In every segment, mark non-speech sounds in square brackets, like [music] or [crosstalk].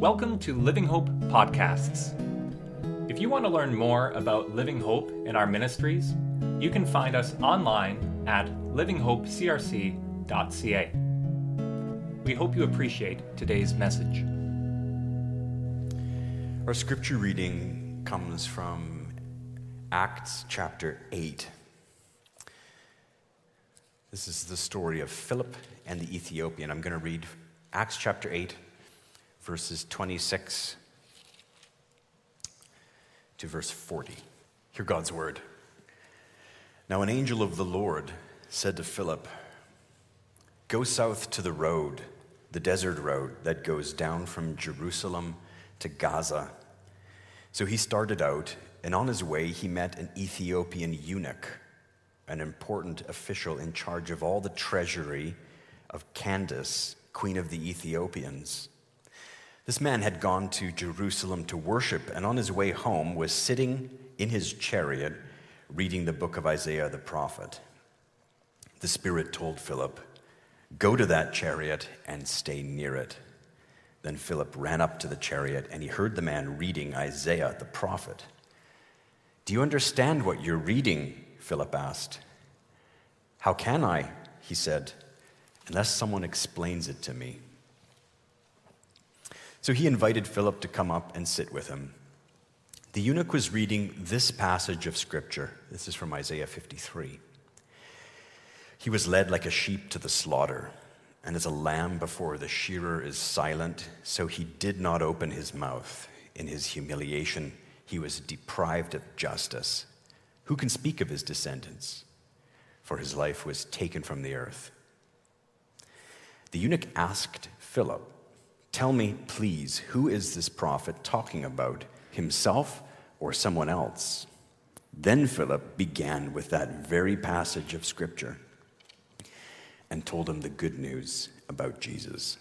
Welcome to Living Hope Podcasts. If you want to learn more about Living Hope and our ministries, you can find us online at livinghopecrc.ca. We hope you appreciate today's message. Our scripture reading comes from Acts chapter 8. This is the story of Philip and the Ethiopian. I'm going to read Acts chapter 8, verses 26 to verse 40. Hear God's word. Now, an angel of the Lord said to Philip, Go south to the road, the desert road that goes down from Jerusalem to Gaza. So he started out, and on his way, he met an Ethiopian eunuch, an important official in charge of all the treasury of Candace, queen of the Ethiopians. This man had gone to Jerusalem to worship, and on his way home was sitting in his chariot reading the book of Isaiah the prophet. The Spirit told Philip, Go to that chariot and stay near it. Then Philip ran up to the chariot, and he heard the man reading Isaiah the prophet. Do you understand what you're reading? Philip asked. How can I? He said, unless someone explains it to me. So he invited Philip to come up and sit with him. The eunuch was reading this passage of scripture. This is from Isaiah 53. He was led like a sheep to the slaughter, and as a lamb before the shearer is silent, so he did not open his mouth. In his humiliation, he was deprived of justice. Who can speak of his descendants? For his life was taken from the earth. The eunuch asked Philip, Tell me, please, who is this prophet talking about, himself or someone else? Then Philip began with that very passage of Scripture and told him the good news about Jesus.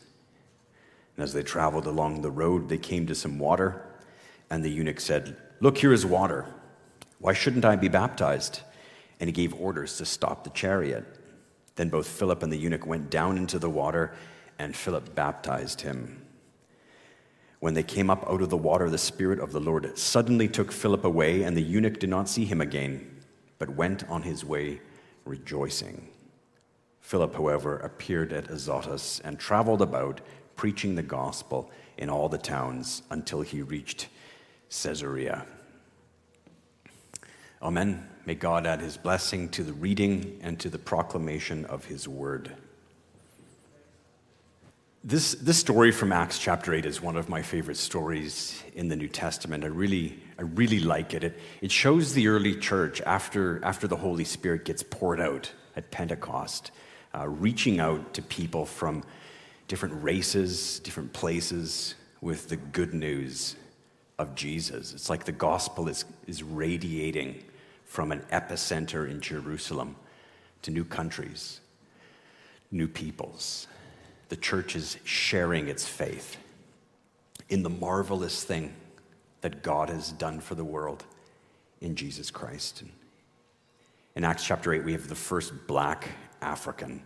And as they traveled along the road, they came to some water, and the eunuch said, Look, here is water. Why shouldn't I be baptized? And he gave orders to stop the chariot. Then both Philip and the eunuch went down into the water, and Philip baptized him. When they came up out of the water, the Spirit of the Lord suddenly took Philip away, and the eunuch did not see him again, but went on his way rejoicing. Philip, however, appeared at Azotus and traveled about, preaching the gospel in all the towns until he reached Caesarea. Amen. May God add his blessing to the reading and to the proclamation of his word. This, this story from Acts chapter 8 is one of my favorite stories in the New Testament. I really, I really like it. it. It shows the early church after, after the Holy Spirit gets poured out at Pentecost, uh, reaching out to people from different races, different places with the good news of Jesus. It's like the gospel is, is radiating from an epicenter in Jerusalem to new countries, new peoples the church is sharing its faith in the marvelous thing that God has done for the world in Jesus Christ. In Acts chapter 8, we have the first black African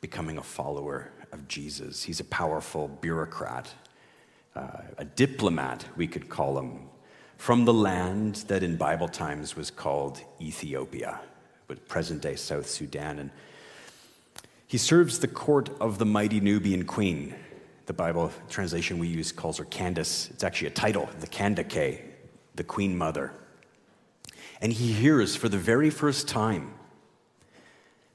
becoming a follower of Jesus. He's a powerful bureaucrat, uh, a diplomat, we could call him, from the land that in Bible times was called Ethiopia, but present day South Sudan. And he serves the court of the mighty Nubian queen. The Bible translation we use calls her Candace. It's actually a title, the Kandake, the queen mother. And he hears for the very first time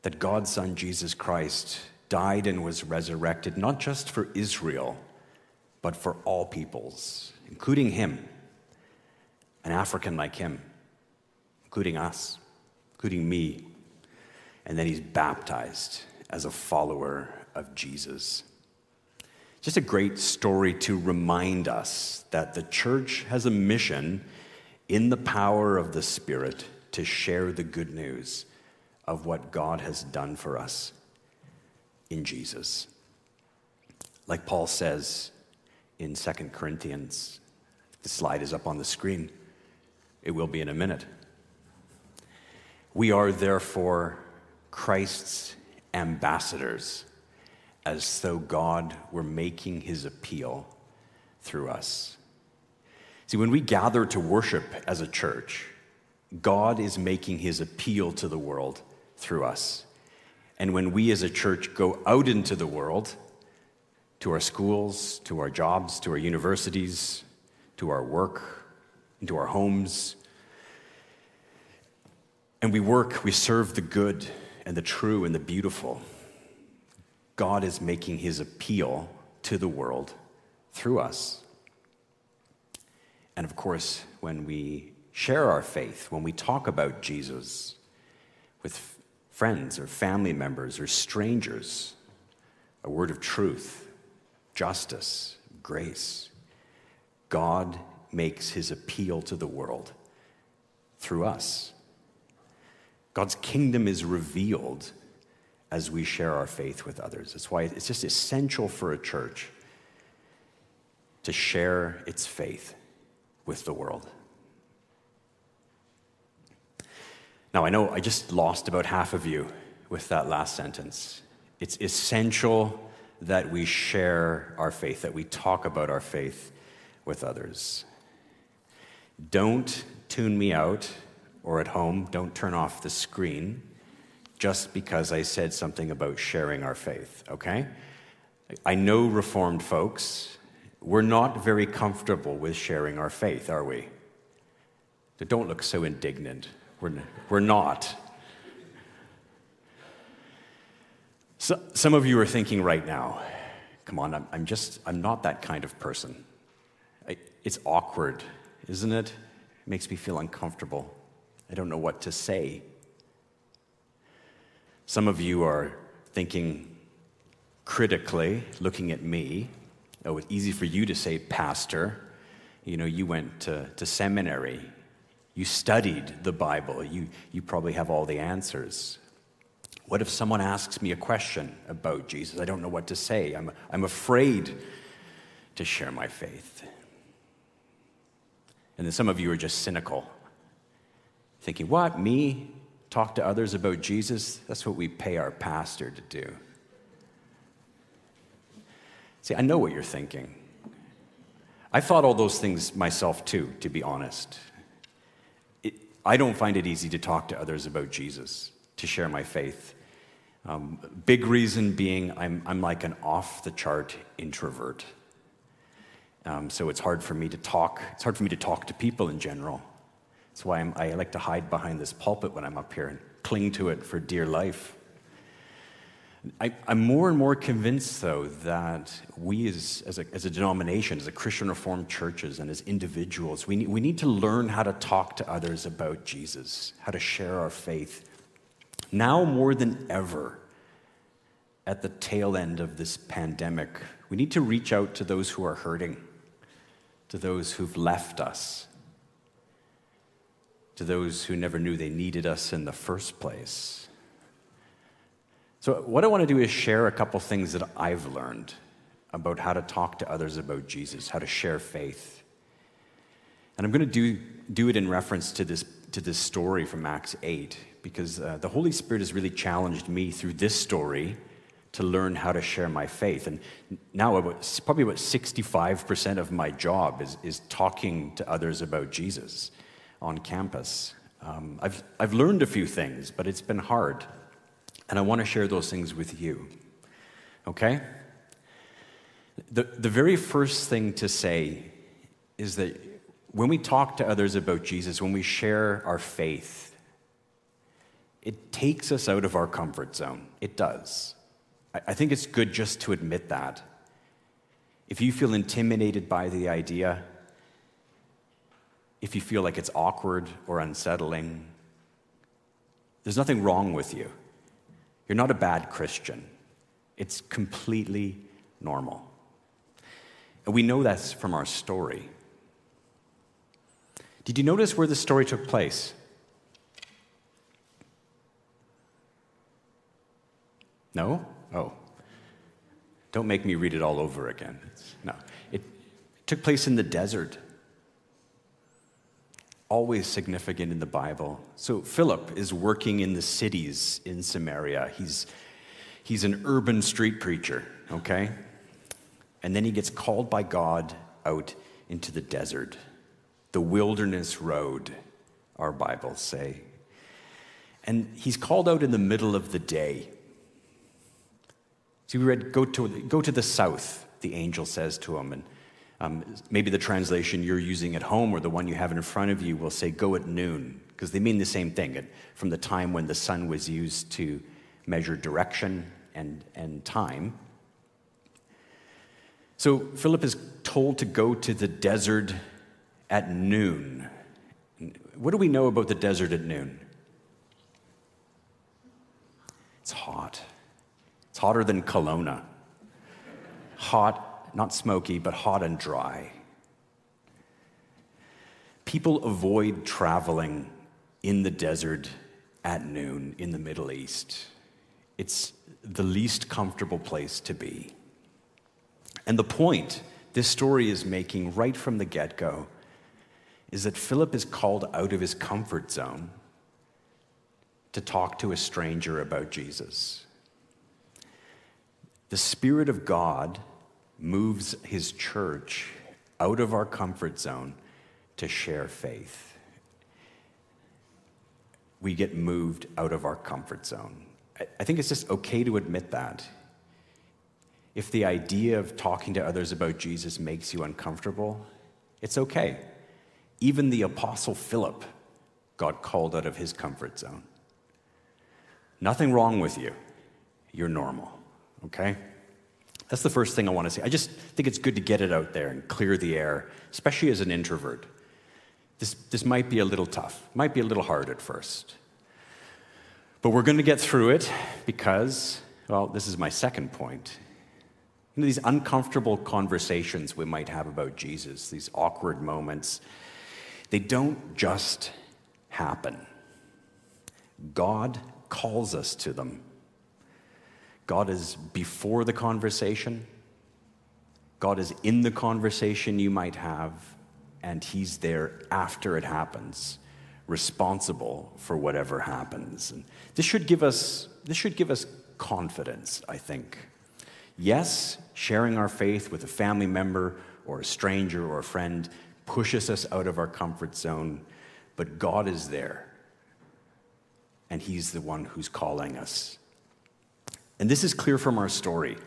that God's son Jesus Christ died and was resurrected, not just for Israel, but for all peoples, including him, an African like him, including us, including me. And then he's baptized as a follower of Jesus. Just a great story to remind us that the church has a mission in the power of the Spirit to share the good news of what God has done for us in Jesus. Like Paul says in 2 Corinthians, the slide is up on the screen. It will be in a minute. We are therefore Christ's ambassadors, as though God were making his appeal through us. See, when we gather to worship as a church, God is making his appeal to the world through us. And when we as a church go out into the world, to our schools, to our jobs, to our universities, to our work, into our homes, and we work, we serve the good and the true and the beautiful. God is making his appeal to the world through us. And of course, when we share our faith, when we talk about Jesus with friends or family members or strangers, a word of truth, justice, grace, God makes his appeal to the world through us. God's kingdom is revealed as we share our faith with others. That's why it's just essential for a church to share its faith with the world. Now, I know I just lost about half of you with that last sentence. It's essential that we share our faith, that we talk about our faith with others. Don't tune me out or at home, don't turn off the screen just because I said something about sharing our faith, okay? I know Reformed folks, we're not very comfortable with sharing our faith, are we? Don't look so indignant. We're, we're not. So, some of you are thinking right now, come on, I'm, I'm just, I'm not that kind of person. I, it's awkward, isn't it? It makes me feel uncomfortable. I don't know what to say. Some of you are thinking critically, looking at me. Oh, it's easy for you to say, Pastor. You know, you went to, to seminary, you studied the Bible, you, you probably have all the answers. What if someone asks me a question about Jesus? I don't know what to say. I'm, I'm afraid to share my faith. And then some of you are just cynical thinking, What, me? Talk to others about Jesus? That's what we pay our pastor to do. See, I know what you're thinking. I thought all those things myself too, to be honest. It, I don't find it easy to talk to others about Jesus, to share my faith. Um, big reason being, I'm, I'm like an off the chart introvert. Um, so it's hard for me to talk. It's hard for me to talk to people in general. That's why I'm, i like to hide behind this pulpit when I'm up here and cling to it for dear life. I, am more and more convinced, though, that we as, as, a, as a denomination, as a Christian Reformed churches, and as individuals, we need, we need to learn how to talk to others about Jesus, how to share our faith. Now more than ever, at the tail end of this pandemic, we need to reach out to those who are hurting, to those who've left us, to those who never knew they needed us in the first place. So, what I want to do is share a couple things that I've learned about how to talk to others about Jesus, how to share faith. And I'm going to do, do it in reference to this, to this story from Acts 8, because uh, the Holy Spirit has really challenged me through this story to learn how to share my faith. And now, about, probably about 65% of my job is, is talking to others about Jesus on campus. Um, I've, I've learned a few things, but it's been hard. And I want to share those things with you. Okay? The, the very first thing to say is that when we talk to others about Jesus, when we share our faith, it takes us out of our comfort zone. It does. I, I think it's good just to admit that. If you feel intimidated by the idea, if you feel like it's awkward or unsettling, there's nothing wrong with you. You're not a bad Christian. It's completely normal. And we know that's from our story. Did you notice where the story took place? No? Oh. Don't make me read it all over again. No. It took place in the desert always significant in the Bible. So Philip is working in the cities in Samaria. He's, he's an urban street preacher, okay? And then he gets called by God out into the desert, the wilderness road, our Bibles say. And he's called out in the middle of the day. See, we read, go to, go to the south, the angel says to him. And um, maybe the translation you're using at home or the one you have in front of you will say, go at noon, because they mean the same thing from the time when the sun was used to measure direction and, and time. So Philip is told to go to the desert at noon. What do we know about the desert at noon? It's hot. It's hotter than Kelowna. Hot, not smoky, but hot and dry. People avoid traveling in the desert at noon in the Middle East. It's the least comfortable place to be. And the point this story is making right from the get go is that Philip is called out of his comfort zone to talk to a stranger about Jesus. The Spirit of God moves his church out of our comfort zone to share faith. We get moved out of our comfort zone. I think it's just okay to admit that. If the idea of talking to others about Jesus makes you uncomfortable, it's okay. Even the Apostle Philip got called out of his comfort zone. Nothing wrong with you. You're normal, okay? That's the first thing I want to say. I just think it's good to get it out there and clear the air, especially as an introvert. This, this might be a little tough, might be a little hard at first. But we're going to get through it because, well, this is my second point. You know, these uncomfortable conversations we might have about Jesus, these awkward moments, they don't just happen. God calls us to them. God is before the conversation, God is in the conversation you might have, and He's there after it happens, responsible for whatever happens. And this should give us, this should give us confidence, I think. Yes, sharing our faith with a family member or a stranger or a friend pushes us out of our comfort zone, but God is there. And He's the one who's calling us. And this is clear from our story.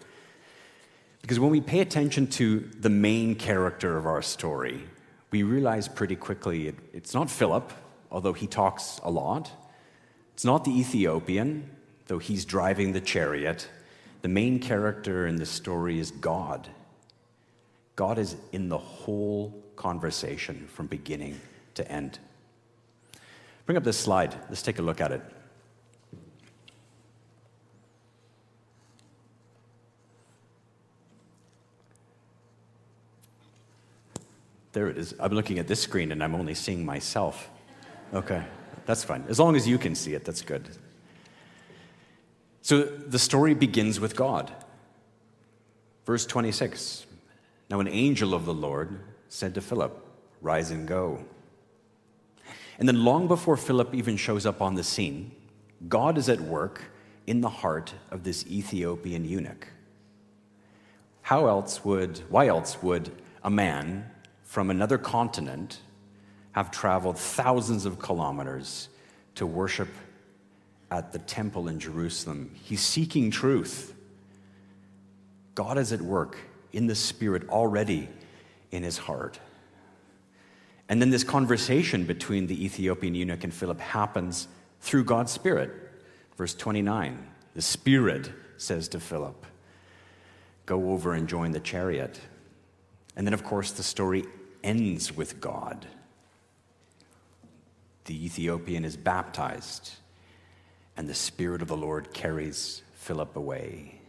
Because when we pay attention to the main character of our story, we realize pretty quickly it, it's not Philip, although he talks a lot. It's not the Ethiopian, though he's driving the chariot. The main character in the story is God. God is in the whole conversation from beginning to end. Bring up this slide. Let's take a look at it. There it is. I'm looking at this screen and I'm only seeing myself. Okay, that's fine. As long as you can see it, that's good. So the story begins with God. Verse 26 Now an angel of the Lord said to Philip, Rise and go. And then, long before Philip even shows up on the scene, God is at work in the heart of this Ethiopian eunuch. How else would, why else would a man from another continent have traveled thousands of kilometers to worship at the temple in Jerusalem? He's seeking truth. God is at work in the Spirit already in his heart. And then this conversation between the Ethiopian eunuch and Philip happens through God's Spirit. Verse 29 The Spirit says to Philip, Go over and join the chariot. And then, of course, the story ends with God. The Ethiopian is baptized, and the Spirit of the Lord carries Philip away.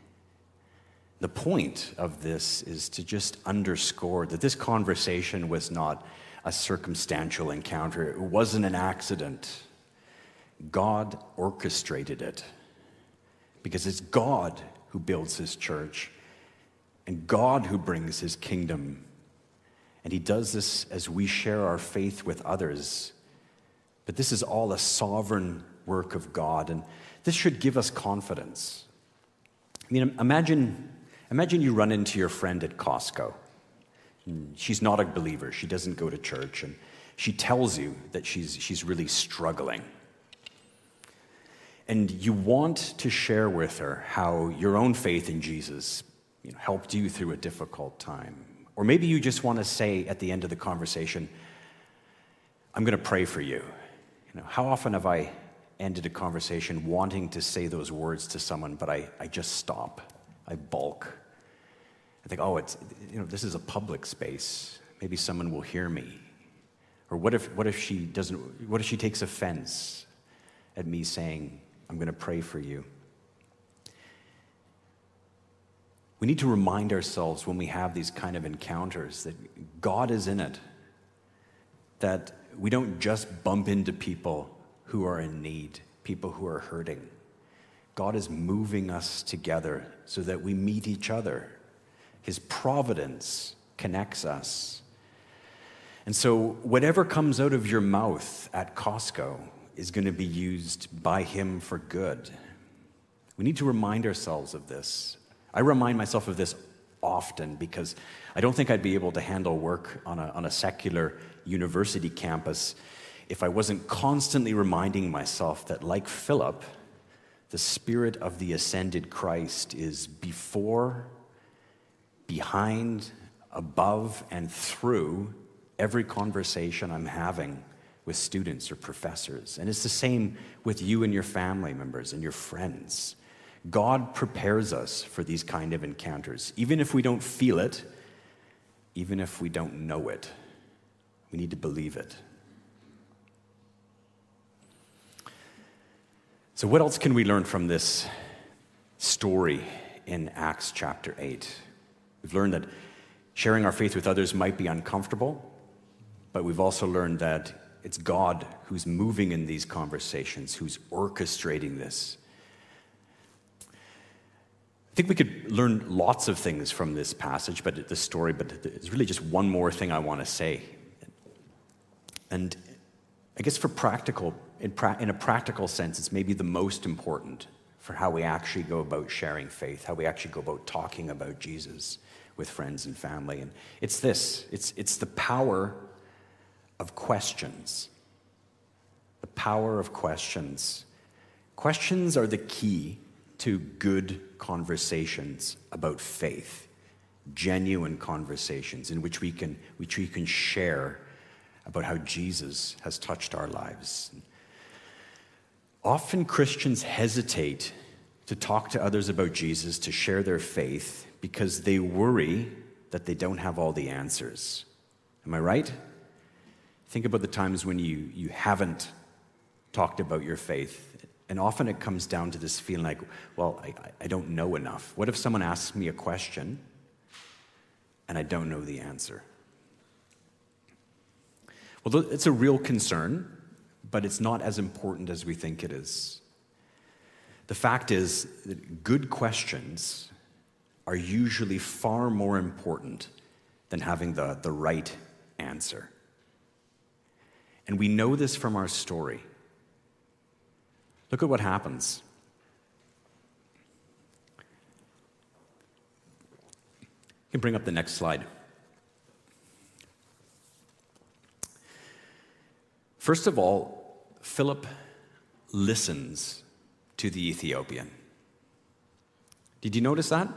The point of this is to just underscore that this conversation was not a circumstantial encounter, it wasn't an accident. God orchestrated it because it's God who builds his church and God who brings his kingdom. And he does this as we share our faith with others. But this is all a sovereign work of God, and this should give us confidence. I mean, imagine Imagine you run into your friend at Costco. She's not a believer. She doesn't go to church. And she tells you that she's, she's really struggling. And you want to share with her how your own faith in Jesus you know, helped you through a difficult time. Or maybe you just want to say at the end of the conversation, I'm going to pray for you. You know, how often have I ended a conversation wanting to say those words to someone, but I, I just stop. I balk. I think, oh, it's, you know, this is a public space. Maybe someone will hear me. Or what if, what if she doesn't, what if she takes offense at me saying, I'm going to pray for you? We need to remind ourselves when we have these kind of encounters that God is in it, that we don't just bump into people who are in need, people who are hurting. God is moving us together so that we meet each other. His providence connects us. And so, whatever comes out of your mouth at Costco is going to be used by Him for good. We need to remind ourselves of this. I remind myself of this often because I don't think I'd be able to handle work on a, on a secular university campus if I wasn't constantly reminding myself that, like Philip, the Spirit of the ascended Christ is before, behind, above, and through every conversation I'm having with students or professors. And it's the same with you and your family members and your friends. God prepares us for these kind of encounters, even if we don't feel it, even if we don't know it. We need to believe it. So, what else can we learn from this story in Acts chapter 8? We've learned that sharing our faith with others might be uncomfortable, but we've also learned that it's God who's moving in these conversations, who's orchestrating this. I think we could learn lots of things from this passage, but this story, but there's really just one more thing I want to say. And I guess for practical, in, pra- in a practical sense, it's maybe the most important for how we actually go about sharing faith, how we actually go about talking about Jesus with friends and family. And it's this it's, it's the power of questions. The power of questions. Questions are the key to good conversations about faith, genuine conversations in which we can, which we can share about how Jesus has touched our lives. Often Christians hesitate to talk to others about Jesus, to share their faith, because they worry that they don't have all the answers. Am I right? Think about the times when you, you haven't talked about your faith. And often it comes down to this feeling like, well, I, I don't know enough. What if someone asks me a question and I don't know the answer? Well, it's a real concern, but it's not as important as we think it is. The fact is that good questions are usually far more important than having the, the right answer. And we know this from our story. Look at what happens. You can bring up the next slide. First of all, Philip listens to the Ethiopian. Did you notice that?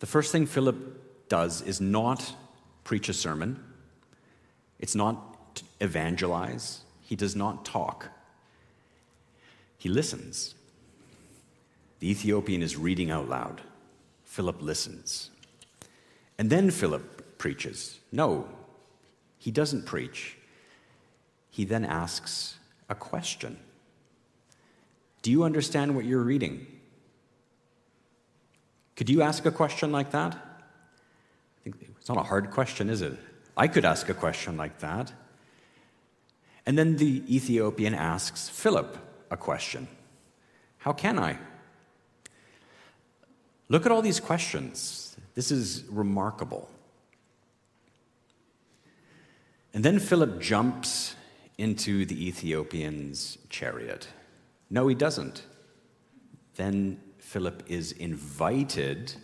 The first thing Philip does is not preach a sermon, it's not evangelize, he does not talk. He listens. The Ethiopian is reading out loud. Philip listens. And then Philip preaches. No, he doesn't preach he then asks a question Do you understand what you're reading? Could you ask a question like that? I think it's not a hard question, is it? I could ask a question like that. And then the Ethiopian asks Philip a question How can I? Look at all these questions. This is remarkable. And then Philip jumps into the Ethiopian's chariot. No, he doesn't. Then Philip is invited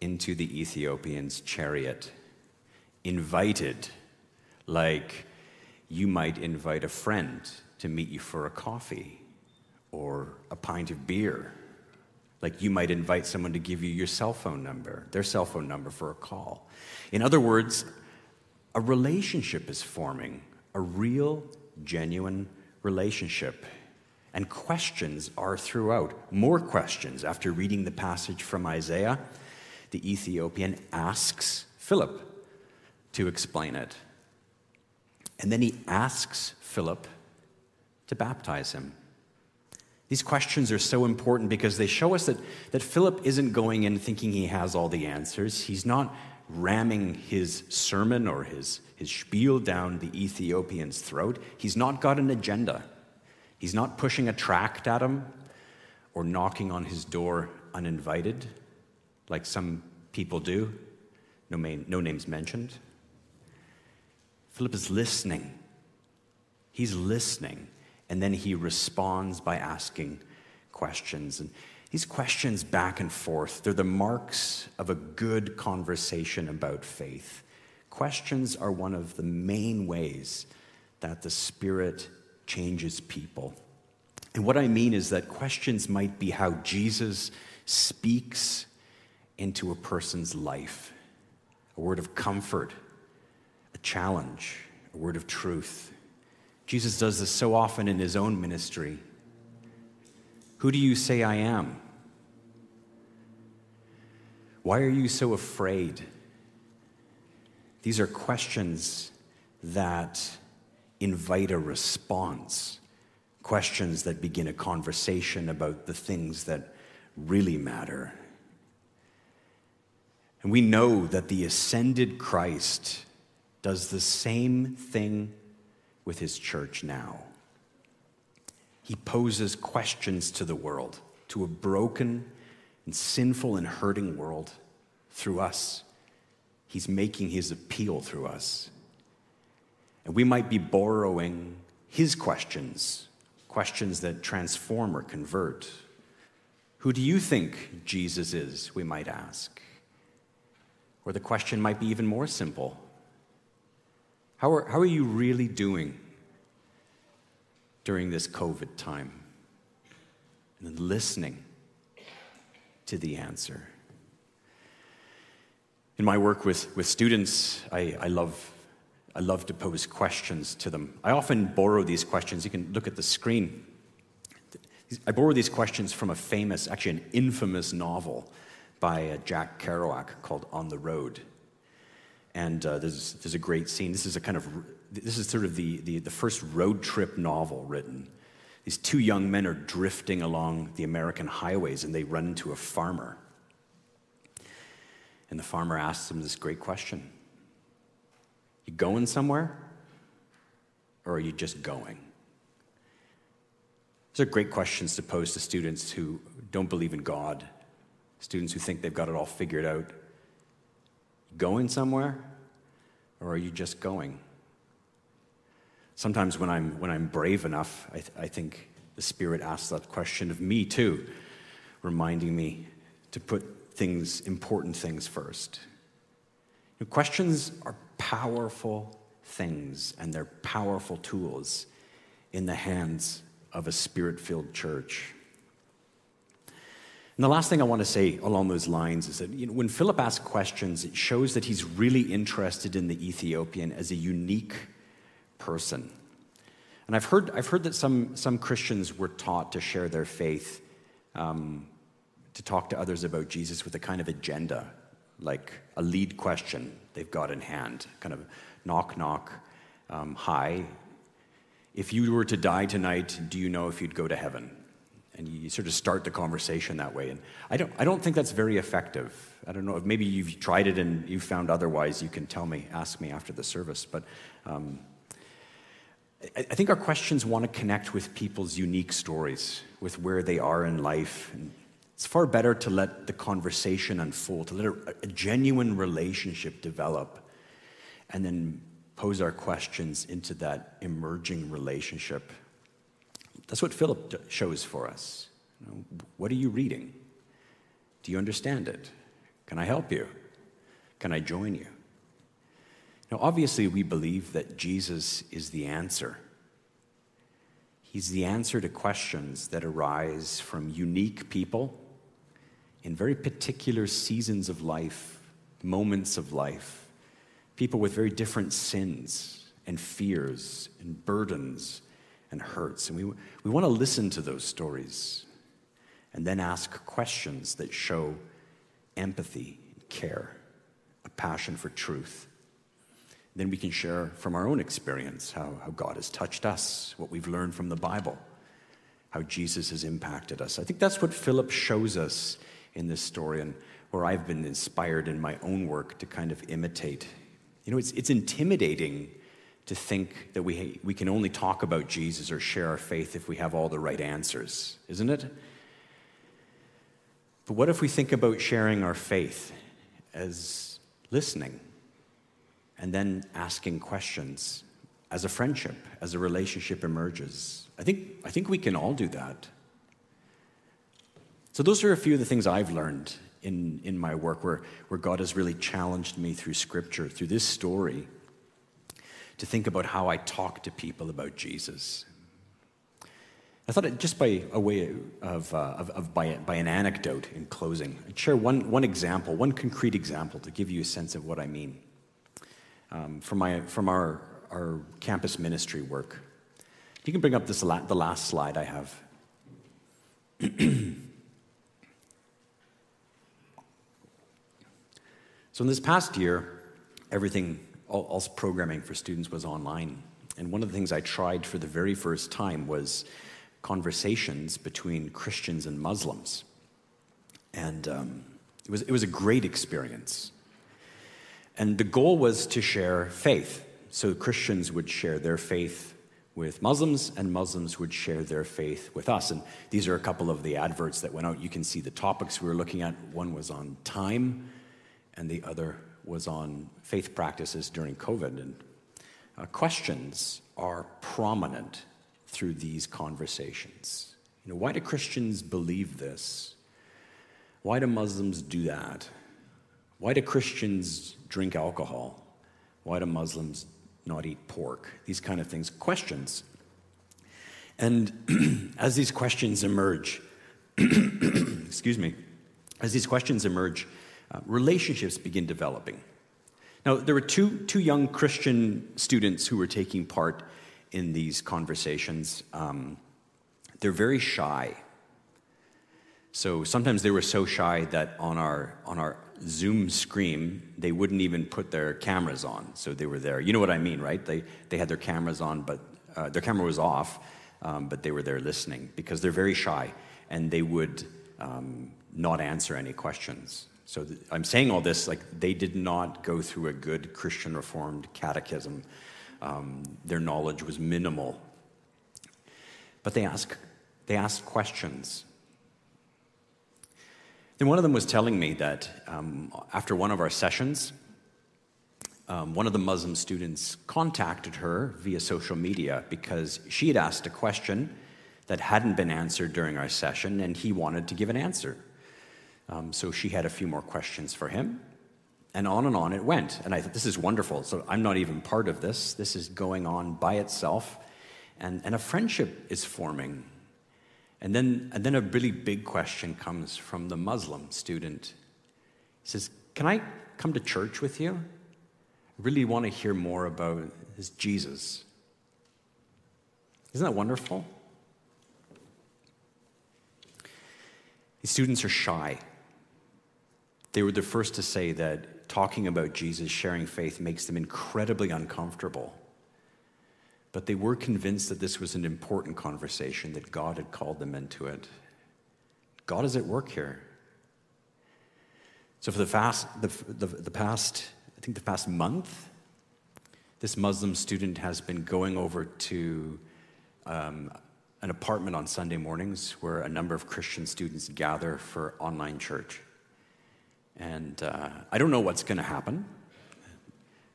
into the Ethiopian's chariot. invited, like you might invite a friend to meet you for a coffee or a pint of beer. Like you might invite someone to give you your cell phone number, their cell phone number for a call. In other words, a relationship is forming, a real, genuine relationship. And questions are throughout. More questions. After reading the passage from Isaiah, the Ethiopian asks Philip to explain it. And then he asks Philip to baptize him. These questions are so important because they show us that, that Philip isn't going in thinking he has all the answers. He's not ramming his sermon or his, his spiel down the Ethiopian's throat. He's not got an agenda. He's not pushing a tract at him or knocking on his door uninvited, like some people do. No, main, no names mentioned. Philip is listening. He's listening, and then he responds by asking questions. And these questions back and forth, they're the marks of a good conversation about faith. Questions are one of the main ways that the Spirit changes people. And what I mean is that questions might be how Jesus speaks into a person's life a word of comfort, a challenge, a word of truth. Jesus does this so often in his own ministry. Who do you say I am? Why are you so afraid? These are questions that invite a response, questions that begin a conversation about the things that really matter. And we know that the ascended Christ does the same thing with his church now. He poses questions to the world, to a broken and sinful and hurting world through us. He's making his appeal through us. And we might be borrowing his questions, questions that transform or convert. Who do you think Jesus is? We might ask. Or the question might be even more simple How are, how are you really doing during this COVID time? And then listening to the answer. In my work with, with students, I, I love I love to pose questions to them. I often borrow these questions. You can look at the screen. I borrow these questions from a famous, actually, an infamous novel by uh, Jack Kerouac called On the Road. And uh, there's, there's a great scene. This is a kind of, this is sort of the, the, the first road trip novel written. These two young men are drifting along the American highways and they run into a farmer. And the farmer asks them this great question you going somewhere? Or are you just going? These are great questions to pose to students who don't believe in God, students who think they've got it all figured out. Going somewhere? Or are you just going? Sometimes when I'm, when I'm brave enough, I, th- I think the Spirit asks that question of me too, reminding me to put things, important things first. You know, questions are powerful things and they're powerful tools in the hands of a spirit filled church. And the last thing I want to say along those lines is that you know, when Philip asks questions, it shows that he's really interested in the Ethiopian as a unique person. And I've heard, I've heard that some, some Christians were taught to share their faith, um, to talk to others about Jesus with a kind of agenda like a lead question they've got in hand, kind of knock, knock, um, hi. If you were to die tonight, do you know if you'd go to heaven? And you sort of start the conversation that way. And I don't, I don't think that's very effective. I don't know if maybe you've tried it and you've found otherwise, you can tell me, ask me after the service. But um, I, I think our questions want to connect with people's unique stories, with where they are in life, and it's far better to let the conversation unfold, to let a, a genuine relationship develop, and then pose our questions into that emerging relationship. That's what Philip shows for us. What are you reading? Do you understand it? Can I help you? Can I join you? Now, obviously, we believe that Jesus is the answer. He's the answer to questions that arise from unique people in very particular seasons of life, moments of life, people with very different sins and fears and burdens and hurts. And we, we want to listen to those stories and then ask questions that show empathy, care, a passion for truth. Then we can share from our own experience how, how God has touched us, what we've learned from the Bible, how Jesus has impacted us. I think that's what Philip shows us in this story and where I've been inspired in my own work to kind of imitate. You know, it's, it's intimidating to think that we, we can only talk about Jesus or share our faith if we have all the right answers, isn't it? But what if we think about sharing our faith as listening and then asking questions as a friendship, as a relationship emerges? I think, I think we can all do that. So, those are a few of the things I've learned in, in my work where, where God has really challenged me through scripture, through this story, to think about how I talk to people about Jesus. I thought, it, just by a way of, uh, of, of by, by, an anecdote in closing, I'd share one, one example, one concrete example to give you a sense of what I mean um, from, my, from our, our campus ministry work. You can bring up this la- the last slide I have. [clears throat] so, in this past year, everything, all, all programming for students was online. And one of the things I tried for the very first time was conversations between Christians and Muslims. And um, it, was, it was a great experience. And the goal was to share faith. So Christians would share their faith with Muslims, and Muslims would share their faith with us. And these are a couple of the adverts that went out. You can see the topics we were looking at. One was on time, and the other was on faith practices during COVID. And uh, questions are prominent through these conversations. You know, why do Christians believe this? Why do Muslims do that? Why do Christians drink alcohol? Why do Muslims not eat pork? These kind of things. Questions. And [clears throat] as these questions emerge, [clears throat] excuse me, as these questions emerge, uh, relationships begin developing. Now, there were two, two young Christian students who were taking part in these conversations. Um, they're very shy. So sometimes they were so shy that on our, on our Zoom screen, they wouldn't even put their cameras on. So they were there. You know what I mean, right? They, they had their cameras on, but uh, their camera was off, um, but they were there listening because they're very shy and they would um, not answer any questions. So th- I'm saying all this like they did not go through a good Christian Reformed catechism um, their knowledge was minimal. But they asked, they asked questions. Then one of them was telling me that um, after one of our sessions, um, one of the Muslim students contacted her via social media because she had asked a question that hadn't been answered during our session, and he wanted to give an answer. Um, so she had a few more questions for him. And on and on it went. And I thought, this is wonderful. So I'm not even part of this. This is going on by itself. And, and a friendship is forming. And then, and then a really big question comes from the Muslim student. He says, Can I come to church with you? I really want to hear more about this Jesus. Isn't that wonderful? These students are shy. They were the first to say that talking about Jesus, sharing faith, makes them incredibly uncomfortable. But they were convinced that this was an important conversation, that God had called them into it. God is at work here. So, for the, fast, the, the, the past, I think the past month, this Muslim student has been going over to um, an apartment on Sunday mornings where a number of Christian students gather for online church. And uh, I don't know what's going to happen,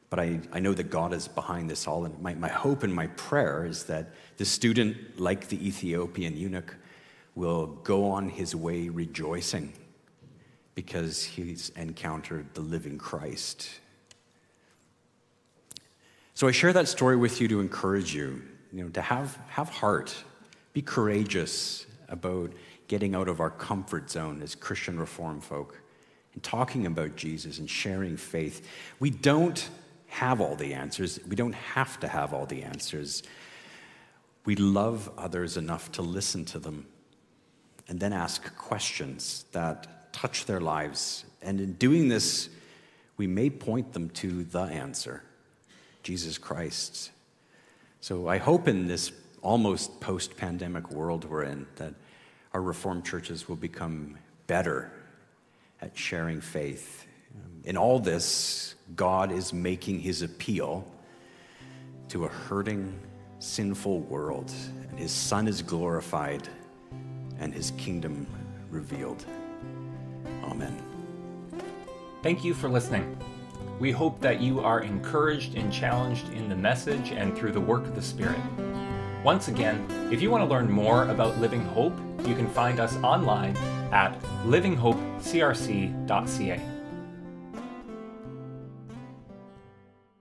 but I, I know that God is behind this all. And my, my hope and my prayer is that the student, like the Ethiopian eunuch, will go on his way rejoicing because he's encountered the living Christ. So I share that story with you to encourage you, you know, to have, have heart, be courageous about getting out of our comfort zone as Christian reform folk and talking about Jesus and sharing faith. We don't have all the answers. We don't have to have all the answers. We love others enough to listen to them and then ask questions that touch their lives. And in doing this, we may point them to the answer Jesus Christ. So I hope in this almost post pandemic world we're in that our Reformed churches will become better at sharing faith. In all this, God is making his appeal to a hurting, sinful world, and his Son is glorified and his kingdom revealed. Amen. Thank you for listening. We hope that you are encouraged and challenged in the message and through the work of the Spirit. Once again, if you want to learn more about Living Hope, you can find us online at livinghopecrc.ca.